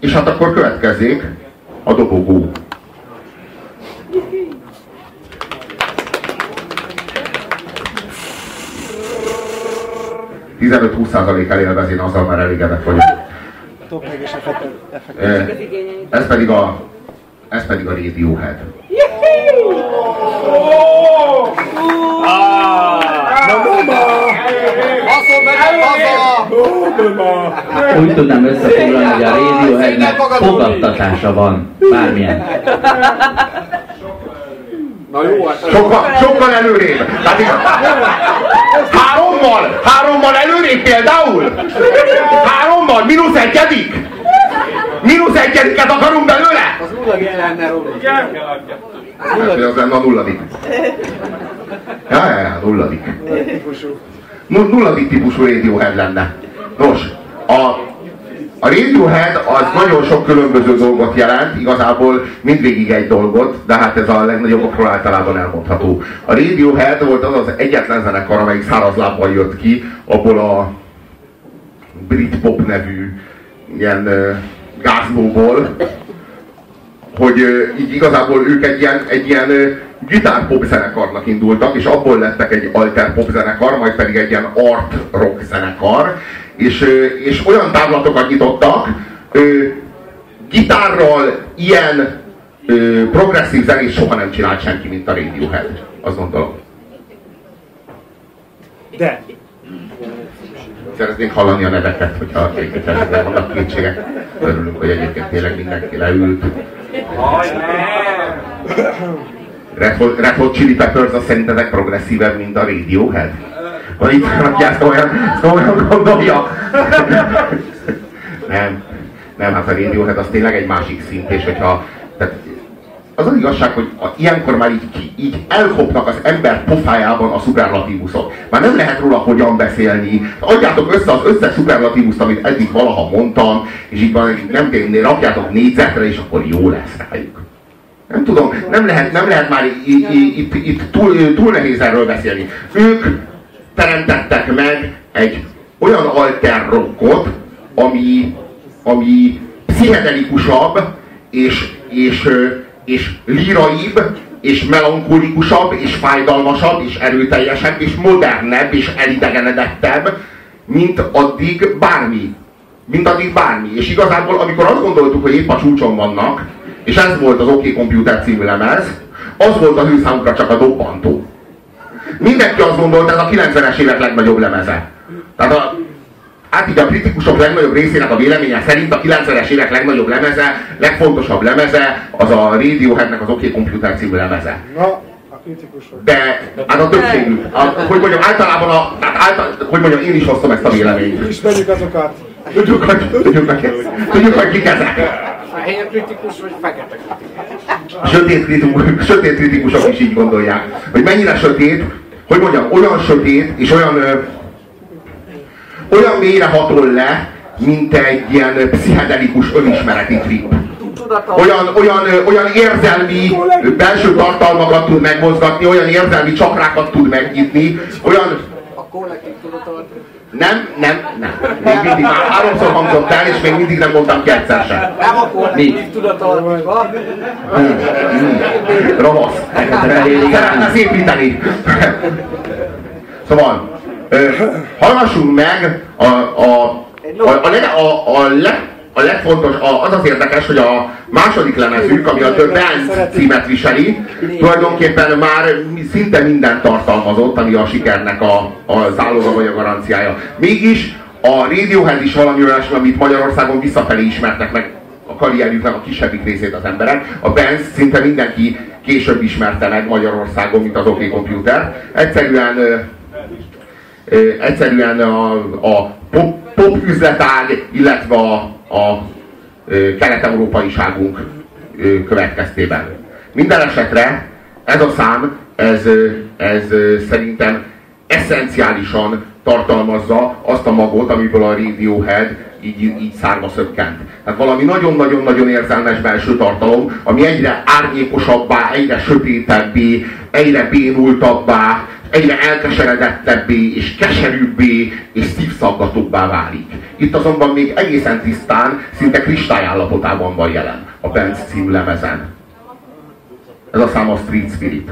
És hát akkor következzék a dobogó. 15-20% elélvez, én azzal már elégedett vagyok. Ez pedig a, ez pedig a Radiohead. Úgy tudnám összefoglalni, hogy a Radioheadnek fogadtatása van. Bármilyen. Na jó, hát... Sokkal, sokkal előrébb. Tehát hárommal, hárommal előrébb például. Hárommal, mínusz egyedik. Mínusz egyediket akarunk belőle? Az nulladik lenne, Robi. Igen. Hát, az lenne a nulladik. Ja, ja, ja, nulladik. Nulladik típusú Radiohead lenne. Nos, a a Radiohead az nagyon sok különböző dolgot jelent, igazából mindvégig egy dolgot, de hát ez a legnagyobbakról általában elmondható. A Radiohead volt az az egyetlen zenekar, amelyik szárazlábbal jött ki abból a Britpop nevű ilyen gázlóból, hogy így igazából ők egy ilyen, egy ilyen gitárpop zenekarnak indultak, és abból lettek egy alter pop zenekar, majd pedig egy ilyen art rock zenekar, és, és olyan távlatokat nyitottak, gitárral ilyen progresszív zenét soha nem csinált senki, mint a Radiohead. Azt gondolom. De szeretnénk hallani a neveket, hogyha esetleg vannak kétségek. Örülünk, hogy egyébként tényleg mindenki leült. Red Hot, Red Hot Chili Peppers az szerintetek progresszívebb, mint a Radiohead? Vagy itt aki ezt olyan, olyan gondolja? nem, nem, hát a Radiohead az tényleg egy másik szint, és hogyha tehát az az igazság, hogy a, ilyenkor már így, így elkopnak az ember pofájában a szuperlatívuszok. Már nem lehet róla hogyan beszélni. Adjátok össze az összes szuperlatívuszt, amit eddig valaha mondtam, és így van, nem tényleg, rakjátok négyzetre, és akkor jó lesz rájuk. Nem tudom, nem lehet, nem lehet már itt, itt, túl, túl nehéz erről beszélni. Ők teremtettek meg egy olyan alter rockot, ami, ami pszichedelikusabb, és, és, és líraibb, és melankolikusabb, és fájdalmasabb, és erőteljesebb, és modernebb, és elidegenedettebb, mint addig bármi. Mint addig bármi. És igazából, amikor azt gondoltuk, hogy épp a csúcson vannak, és ez volt az OK Computer című lemez, az volt a hőszámukra csak a dobbantó. Mindenki azt gondolta, ez a 90-es évek legnagyobb lemeze. Tehát a, hát így a kritikusok legnagyobb részének a véleménye szerint a 90-es évek legnagyobb lemeze, legfontosabb lemeze, az a Radioheadnek az OK Computer című lemeze. Na, kritikusok. De hát a többségük, a, hogy mondjam, általában a, hát által, hogy mondjam, én is hoztam ezt a véleményt. Ismerjük azokat. Tudjuk, hogy, tudjuk, hogy, tudjuk, hogy kik ezek. Fehér kritikus vagy fekete kritikus? Sötét, kritikus, sötét kritikusok is így gondolják. Hogy mennyire sötét, hogy mondjam, olyan sötét és olyan olyan mélyre hatol le, mint egy ilyen pszichedelikus önismereti trip. Olyan, olyan, olyan érzelmi belső tartalmakat tud megmozgatni, olyan érzelmi csakrákat tud megnyitni, olyan... A kollektív tudatot nem, nem, nem. Még mindig már háromszor hangzott el, és még mindig nem mondtam ki egyszer sem. Nem a kollektív tudatalmatban. Ravasz. Szeretne szépíteni. Szóval, hallgassunk meg a, a, a, a, a, a, leg, a legfontos, a, az az érdekes, hogy a második lemezük, ami a The Band címet viseli, tulajdonképpen már szinte minden tartalmazott, ami a sikernek a, a záloga vagy a garanciája. Mégis a Radiohead is valami olyasmi, amit Magyarországon visszafelé ismertek meg a karrierjüknek a kisebbik részét az emberek. A Benz szinte mindenki később ismerte meg Magyarországon, mint az OK Computer. Egyszerűen, egyszerűen a, a pop, pop üzletág, illetve a, a kelet-európaiságunk következtében. Minden esetre ez a szám, ez, ez szerintem eszenciálisan tartalmazza azt a magot, amiből a Radiohead így, így szárva szökkent. Tehát valami nagyon-nagyon-nagyon érzelmes belső tartalom, ami egyre árnyékosabbá, egyre sötétebbé, egyre bénultabbá, egyre elkeseredettebbé és keserűbbé és szívszaggatóbbá válik. Itt azonban még egészen tisztán, szinte kristályállapotában van jelen a Benz című lemezen. Ez a szám a Street Spirit.